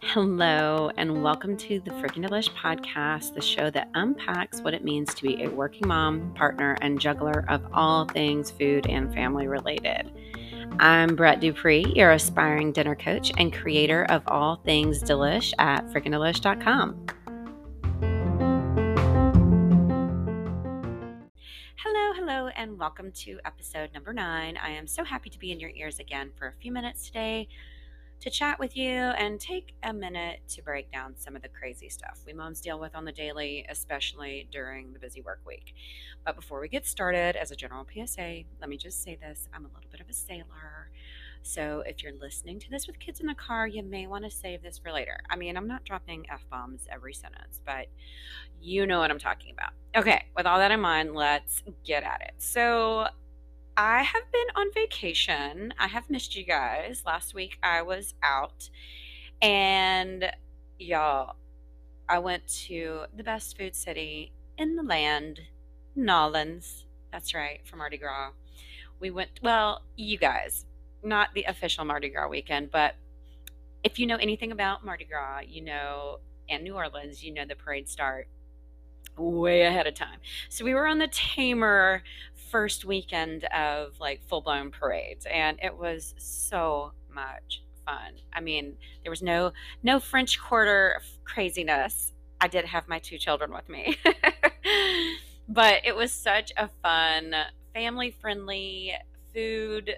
Hello, and welcome to the Freaking Delish podcast, the show that unpacks what it means to be a working mom, partner, and juggler of all things food and family related. I'm Brett Dupree, your aspiring dinner coach and creator of all things delish at freakingdelish.com. welcome to episode number nine. I am so happy to be in your ears again for a few minutes today to chat with you and take a minute to break down some of the crazy stuff we moms deal with on the daily, especially during the busy work week. But before we get started, as a general PSA, let me just say this I'm a little bit of a sailor. So if you're listening to this with kids in the car, you may want to save this for later. I mean, I'm not dropping F bombs every sentence, but you know what I'm talking about. Okay, with all that in mind, let's get at it. So I have been on vacation. I have missed you guys. Last week I was out and y'all, I went to the best food city in the land, Nolens. That's right, for Mardi Gras. We went, well, you guys, not the official Mardi Gras weekend, but if you know anything about Mardi Gras, you know, and New Orleans, you know the parade start way ahead of time. So we were on the Tamer first weekend of like full blown parades, and it was so much fun. I mean, there was no no French Quarter craziness. I did have my two children with me, but it was such a fun, family friendly food.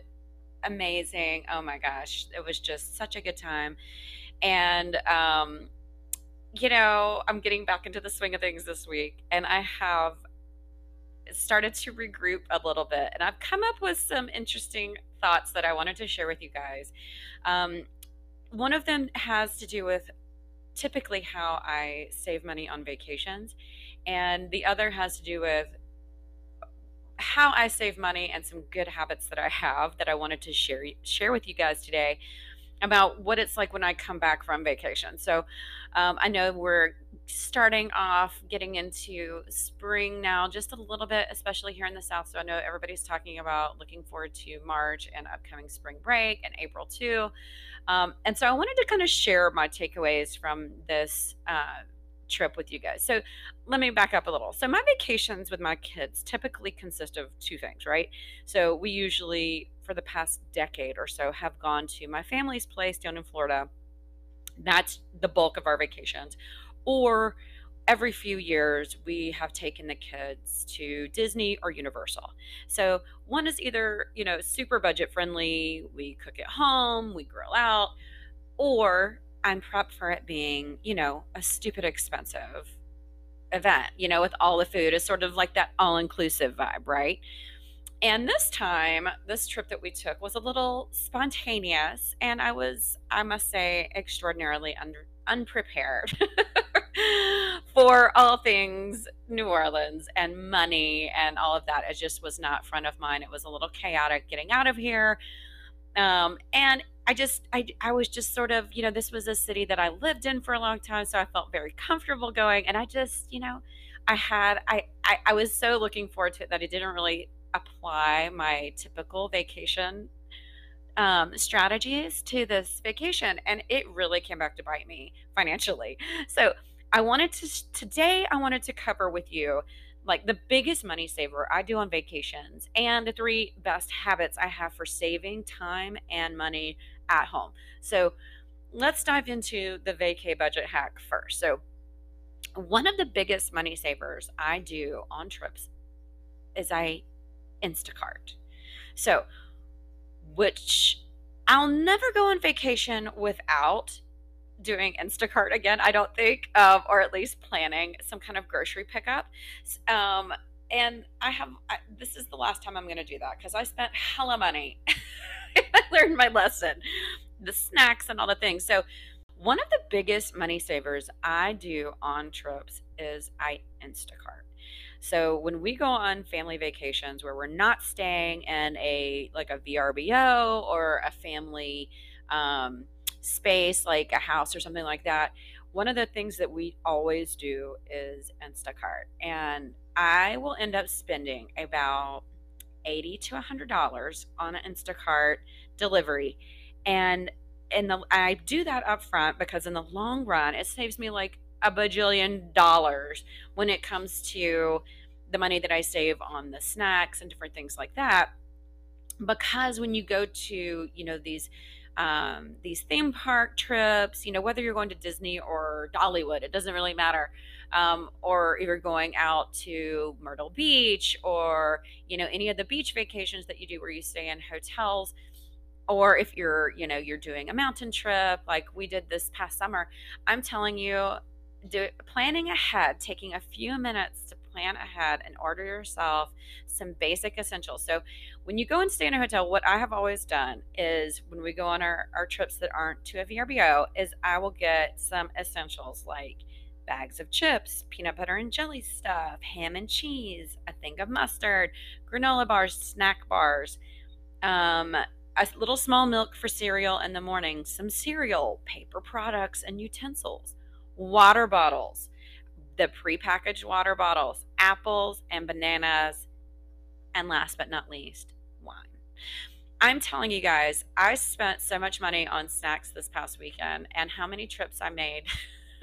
Amazing. Oh my gosh. It was just such a good time. And um, you know, I'm getting back into the swing of things this week, and I have started to regroup a little bit. And I've come up with some interesting thoughts that I wanted to share with you guys. Um, one of them has to do with typically how I save money on vacations, and the other has to do with how I save money and some good habits that I have that I wanted to share share with you guys today about what it's like when I come back from vacation. So um, I know we're starting off getting into spring now, just a little bit, especially here in the South. So I know everybody's talking about looking forward to March and upcoming spring break and April too. Um, and so I wanted to kind of share my takeaways from this uh, trip with you guys. So let me back up a little. So my vacations with my kids typically consist of two things, right? So we usually, for the past decade or so, have gone to my family's place down in Florida. That's the bulk of our vacations. Or every few years we have taken the kids to Disney or Universal. So one is either, you know, super budget friendly, we cook at home, we grill out, or I'm prepped for it being, you know, a stupid expensive event, you know, with all the food is sort of like that all inclusive vibe, right? And this time, this trip that we took was a little spontaneous, and I was, I must say, extraordinarily under, unprepared for all things New Orleans and money and all of that. It just was not front of mind. It was a little chaotic getting out of here. Um, and I just, I, I was just sort of, you know, this was a city that I lived in for a long time. So I felt very comfortable going. And I just, you know, I had, I, I, I was so looking forward to it that I didn't really apply my typical vacation um, strategies to this vacation. And it really came back to bite me financially. So I wanted to, today, I wanted to cover with you like the biggest money saver I do on vacations and the three best habits I have for saving time and money at home. So let's dive into the vacay budget hack first. So one of the biggest money savers I do on trips is I Instacart. So which I'll never go on vacation without doing Instacart again, I don't think, um, or at least planning some kind of grocery pickup. Um, and I have, I, this is the last time I'm going to do that because I spent hella money. I learned my lesson, the snacks and all the things. So, one of the biggest money savers I do on trips is I Instacart. So when we go on family vacations where we're not staying in a like a VRBO or a family um, space like a house or something like that, one of the things that we always do is Instacart. And I will end up spending about 80 to $100 on an Instacart delivery. And in the I do that up front because in the long run it saves me like a bajillion dollars when it comes to the money that I save on the snacks and different things like that. Because when you go to, you know, these um, these theme park trips, you know, whether you're going to Disney or Dollywood, it doesn't really matter. Um, or you're going out to Myrtle Beach or, you know, any of the beach vacations that you do where you stay in hotels, or if you're, you know, you're doing a mountain trip like we did this past summer, I'm telling you, do, planning ahead, taking a few minutes to plan ahead and order yourself some basic essentials. So, when you go and stay in a hotel, what I have always done is when we go on our, our trips that aren't to a VRBO, is I will get some essentials like bags of chips, peanut butter and jelly stuff, ham and cheese, a thing of mustard, granola bars, snack bars, um, a little small milk for cereal in the morning, some cereal, paper products, and utensils water bottles, the prepackaged water bottles, apples and bananas, and last but not least, wine. I'm telling you guys, I spent so much money on snacks this past weekend, and how many trips I made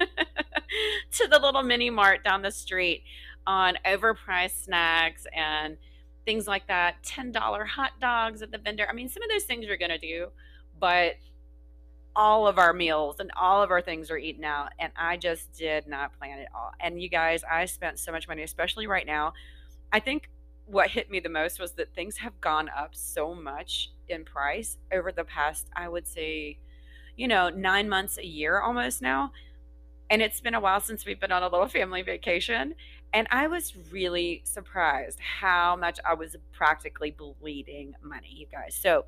to the little mini mart down the street on overpriced snacks and things like that. $10 hot dogs at the vendor. I mean, some of those things you're going to do, but all of our meals and all of our things are eaten out and i just did not plan it all. And you guys i spent so much money especially right now. I think what hit me the most was that things have gone up so much in price over the past i would say you know nine months a year almost now. And it's been a while since we've been on a little family vacation. And i was really surprised how much i was practically bleeding money you guys. So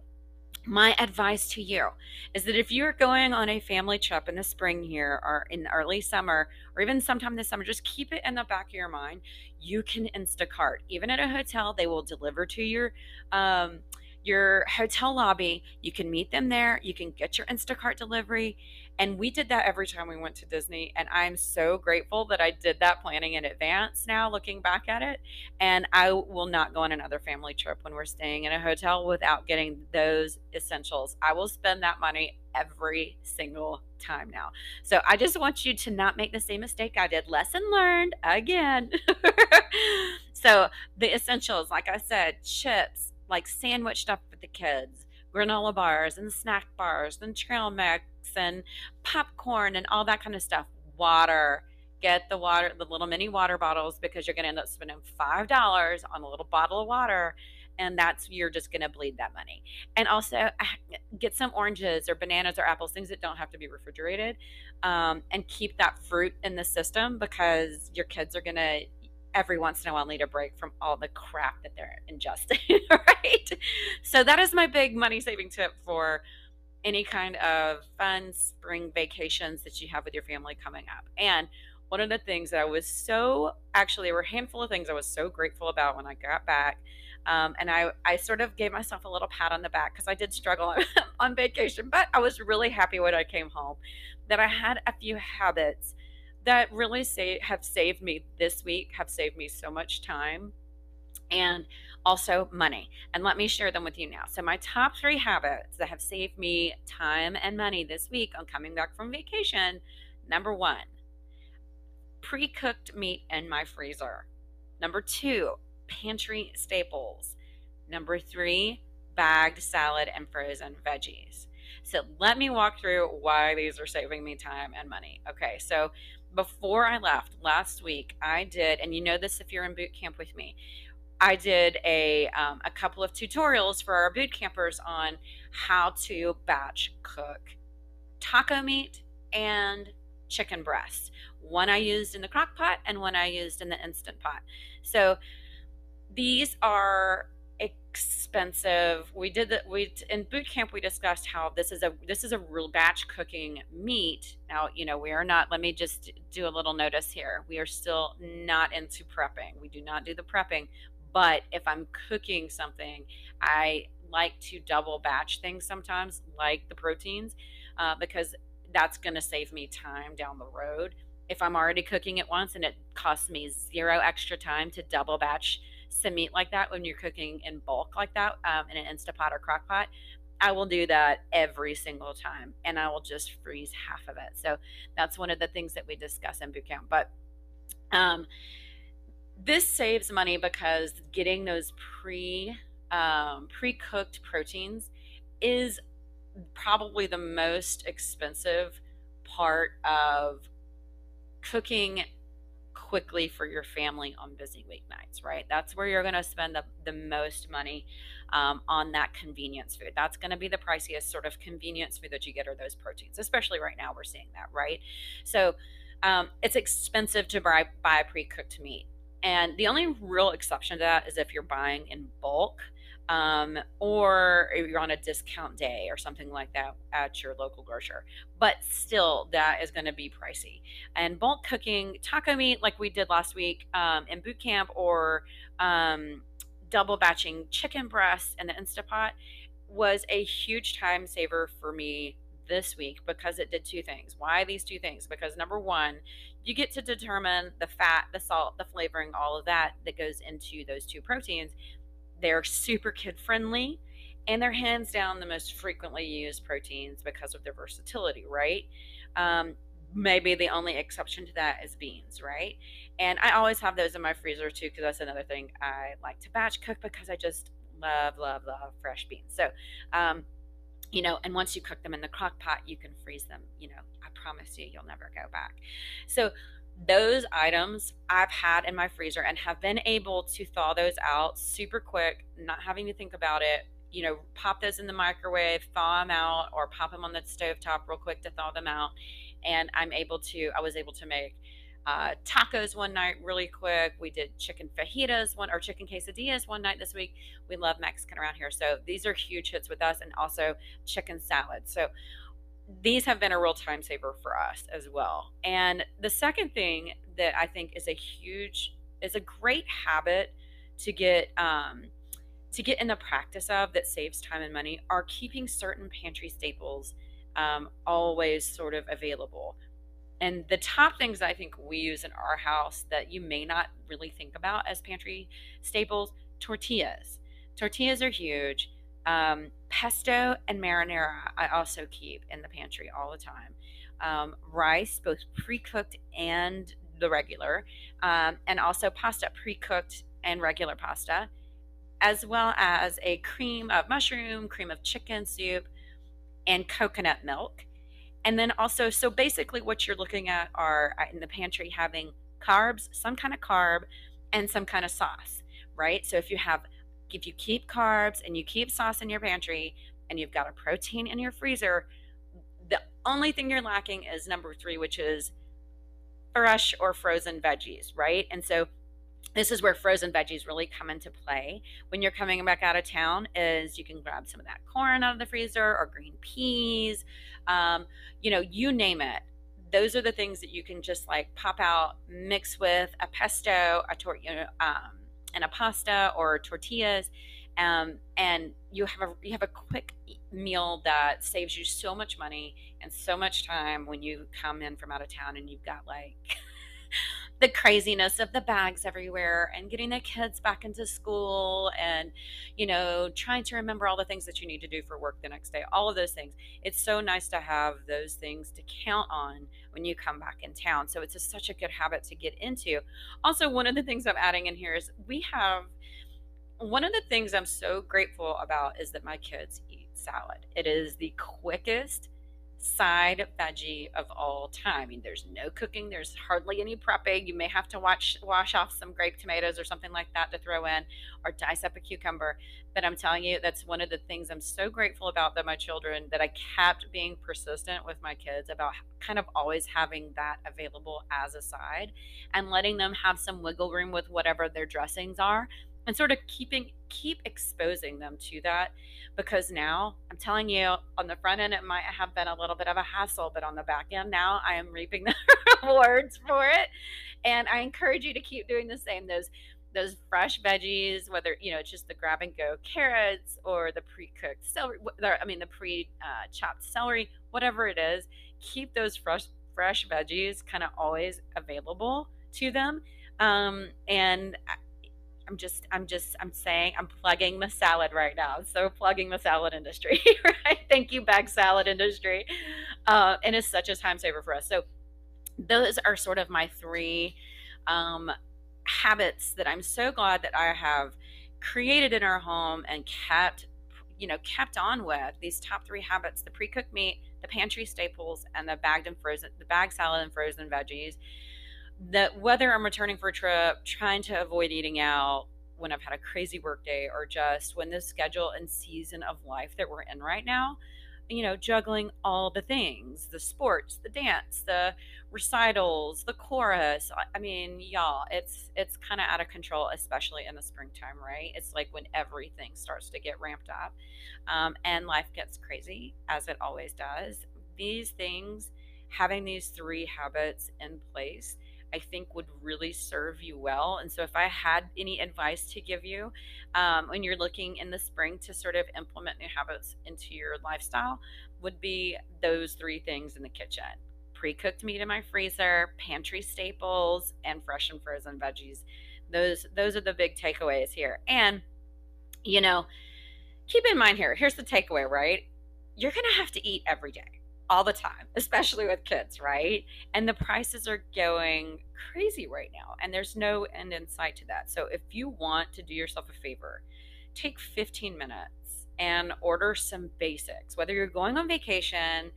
my advice to you is that if you're going on a family trip in the spring here or in early summer or even sometime this summer just keep it in the back of your mind. You can instacart. Even at a hotel they will deliver to your um, your hotel lobby. You can meet them there. You can get your instacart delivery and we did that every time we went to Disney. And I'm so grateful that I did that planning in advance now, looking back at it. And I will not go on another family trip when we're staying in a hotel without getting those essentials. I will spend that money every single time now. So I just want you to not make the same mistake I did. Lesson learned again. so the essentials, like I said, chips, like sandwich stuff for the kids, granola bars and snack bars and trail mix and popcorn and all that kind of stuff. Water. Get the water, the little mini water bottles because you're going to end up spending $5 on a little bottle of water and that's you're just going to bleed that money. And also uh, get some oranges or bananas or apples, things that don't have to be refrigerated, um, and keep that fruit in the system because your kids are going to every once in a while need a break from all the crap that they're ingesting, right? So that is my big money saving tip for any kind of fun spring vacations that you have with your family coming up. And one of the things that I was so actually, there were a handful of things I was so grateful about when I got back. Um, and I, I sort of gave myself a little pat on the back because I did struggle on, on vacation, but I was really happy when I came home that I had a few habits that really say, have saved me this week, have saved me so much time and also money. And let me share them with you now. So, my top three habits that have saved me time and money this week on coming back from vacation number one, pre cooked meat in my freezer. Number two, pantry staples. Number three, bagged salad and frozen veggies. So, let me walk through why these are saving me time and money. Okay, so before I left last week, I did, and you know this if you're in boot camp with me, I did a, um, a couple of tutorials for our boot campers on how to batch cook taco meat and chicken breast. One I used in the crock pot and one I used in the instant pot. So these are expensive. We did that. We in boot camp we discussed how this is a this is a real batch cooking meat. Now you know we are not. Let me just do a little notice here. We are still not into prepping. We do not do the prepping. But if I'm cooking something, I like to double batch things sometimes, like the proteins, uh, because that's going to save me time down the road. If I'm already cooking it once and it costs me zero extra time to double batch some meat like that when you're cooking in bulk like that um, in an Instapot or crock pot, I will do that every single time and I will just freeze half of it. So that's one of the things that we discuss in boot camp. But um, this saves money because getting those pre um, pre-cooked proteins is probably the most expensive part of cooking quickly for your family on busy weeknights, right? That's where you're going to spend the, the most money um, on that convenience food. That's going to be the priciest sort of convenience food that you get are those proteins, especially right now we're seeing that, right? So um, it's expensive to buy, buy pre cooked meat. And the only real exception to that is if you're buying in bulk um, or you're on a discount day or something like that at your local grocer. But still, that is going to be pricey. And bulk cooking taco meat, like we did last week um, in boot camp, or um, double batching chicken breasts in the Instapot, was a huge time saver for me this week because it did two things. Why these two things? Because number one, you get to determine the fat, the salt, the flavoring, all of that that goes into those two proteins. They're super kid friendly and they're hands down the most frequently used proteins because of their versatility, right? Um, maybe the only exception to that is beans, right? And I always have those in my freezer too, because that's another thing I like to batch cook because I just love, love, love fresh beans. So, um, you know, and once you cook them in the crock pot, you can freeze them. You know, I promise you, you'll never go back. So, those items I've had in my freezer and have been able to thaw those out super quick, not having to think about it. You know, pop those in the microwave, thaw them out, or pop them on the stove top real quick to thaw them out. And I'm able to, I was able to make uh, tacos one night really quick. We did chicken fajitas one or chicken quesadillas one night this week. We love Mexican around here. So these are huge hits with us and also chicken salad. So these have been a real time saver for us as well. And the second thing that I think is a huge, is a great habit to get, um, to get in the practice of that saves time and money are keeping certain pantry staples um, always sort of available. And the top things I think we use in our house that you may not really think about as pantry staples tortillas. Tortillas are huge. Um, pesto and marinara, I also keep in the pantry all the time. Um, rice, both pre cooked and the regular, um, and also pasta, pre cooked and regular pasta, as well as a cream of mushroom, cream of chicken soup, and coconut milk. And then also, so basically, what you're looking at are uh, in the pantry having carbs, some kind of carb, and some kind of sauce, right? So if you have if you keep carbs and you keep sauce in your pantry and you've got a protein in your freezer, the only thing you're lacking is number three, which is fresh or frozen veggies, right? And so this is where frozen veggies really come into play. When you're coming back out of town is you can grab some of that corn out of the freezer or green peas um, you know you name it. Those are the things that you can just like pop out mix with a pesto a tor- you know, um, and a pasta or tortillas um, and you have a you have a quick meal that saves you so much money and so much time when you come in from out of town and you've got like the craziness of the bags everywhere and getting the kids back into school and you know trying to remember all the things that you need to do for work the next day all of those things. It's so nice to have those things to count on when you come back in town. So it's a, such a good habit to get into. Also one of the things i'm adding in here is we have one of the things i'm so grateful about is that my kids eat salad. It is the quickest side veggie of all time. I mean, there's no cooking, there's hardly any prepping. You may have to watch, wash off some grape tomatoes or something like that to throw in, or dice up a cucumber. But I'm telling you, that's one of the things I'm so grateful about that my children, that I kept being persistent with my kids about kind of always having that available as a side and letting them have some wiggle room with whatever their dressings are and sort of keeping keep exposing them to that because now I'm telling you on the front end it might have been a little bit of a hassle but on the back end now I am reaping the rewards for it. And I encourage you to keep doing the same those those fresh veggies whether you know it's just the grab and go carrots or the pre-cooked celery I mean the pre uh, chopped celery whatever it is keep those fresh fresh veggies kind of always available to them. Um, and I'm just, I'm just, I'm saying, I'm plugging the salad right now. So plugging the salad industry, right? Thank you, bag salad industry. Uh, and it's such a time saver for us. So those are sort of my three um, habits that I'm so glad that I have created in our home and kept, you know, kept on with these top three habits: the pre-cooked meat, the pantry staples, and the bagged and frozen, the bag salad and frozen veggies that whether I'm returning for a trip, trying to avoid eating out when I've had a crazy work day, or just when the schedule and season of life that we're in right now, you know, juggling all the things the sports, the dance, the recitals, the chorus. I mean, y'all, it's it's kind of out of control, especially in the springtime, right? It's like when everything starts to get ramped up um, and life gets crazy, as it always does. These things, having these three habits in place, I think would really serve you well. And so, if I had any advice to give you um, when you're looking in the spring to sort of implement new habits into your lifestyle, would be those three things in the kitchen pre cooked meat in my freezer, pantry staples, and fresh and frozen veggies. Those, those are the big takeaways here. And, you know, keep in mind here here's the takeaway, right? You're going to have to eat every day all the time, especially with kids, right? And the prices are going crazy right now, and there's no end in sight to that. So if you want to do yourself a favor, take 15 minutes and order some basics, whether you're going on vacation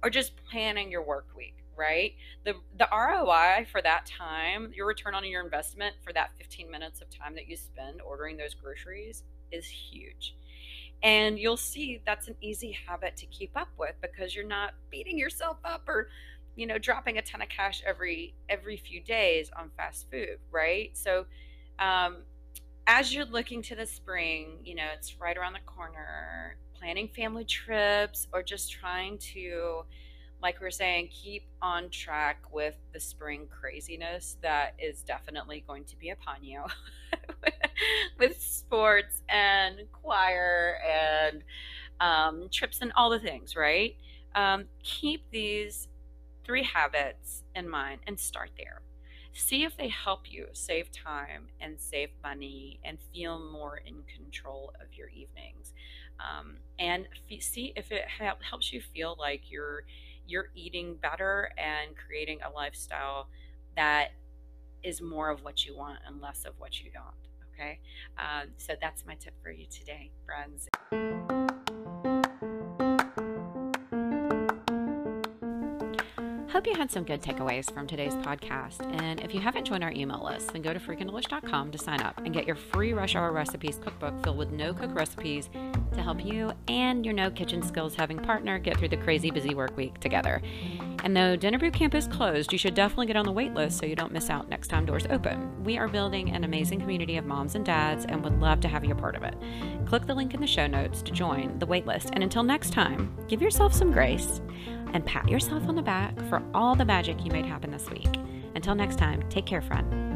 or just planning your work week right the the ROI for that time your return on your investment for that 15 minutes of time that you spend ordering those groceries is huge and you'll see that's an easy habit to keep up with because you're not beating yourself up or you know dropping a ton of cash every every few days on fast food right? So um, as you're looking to the spring you know it's right around the corner planning family trips or just trying to like we are saying, keep on track with the spring craziness that is definitely going to be upon you with sports and choir and um, trips and all the things, right? Um, keep these three habits in mind and start there. See if they help you save time and save money and feel more in control of your evenings. Um, and f- see if it ha- helps you feel like you're you're eating better and creating a lifestyle that is more of what you want and less of what you don't. Okay. Um, so that's my tip for you today, friends. Hope you had some good takeaways from today's podcast. And if you haven't joined our email list, then go to freakingdelish.com to sign up and get your free Rush Hour Recipes cookbook filled with no cook recipes to help you and your no kitchen skills having partner get through the crazy busy work week together. And though Dinner Bootcamp is closed, you should definitely get on the wait list so you don't miss out next time doors open. We are building an amazing community of moms and dads and would love to have you a part of it. Click the link in the show notes to join the wait list. And until next time, give yourself some grace and pat yourself on the back for all the magic you made happen this week. Until next time, take care, friend.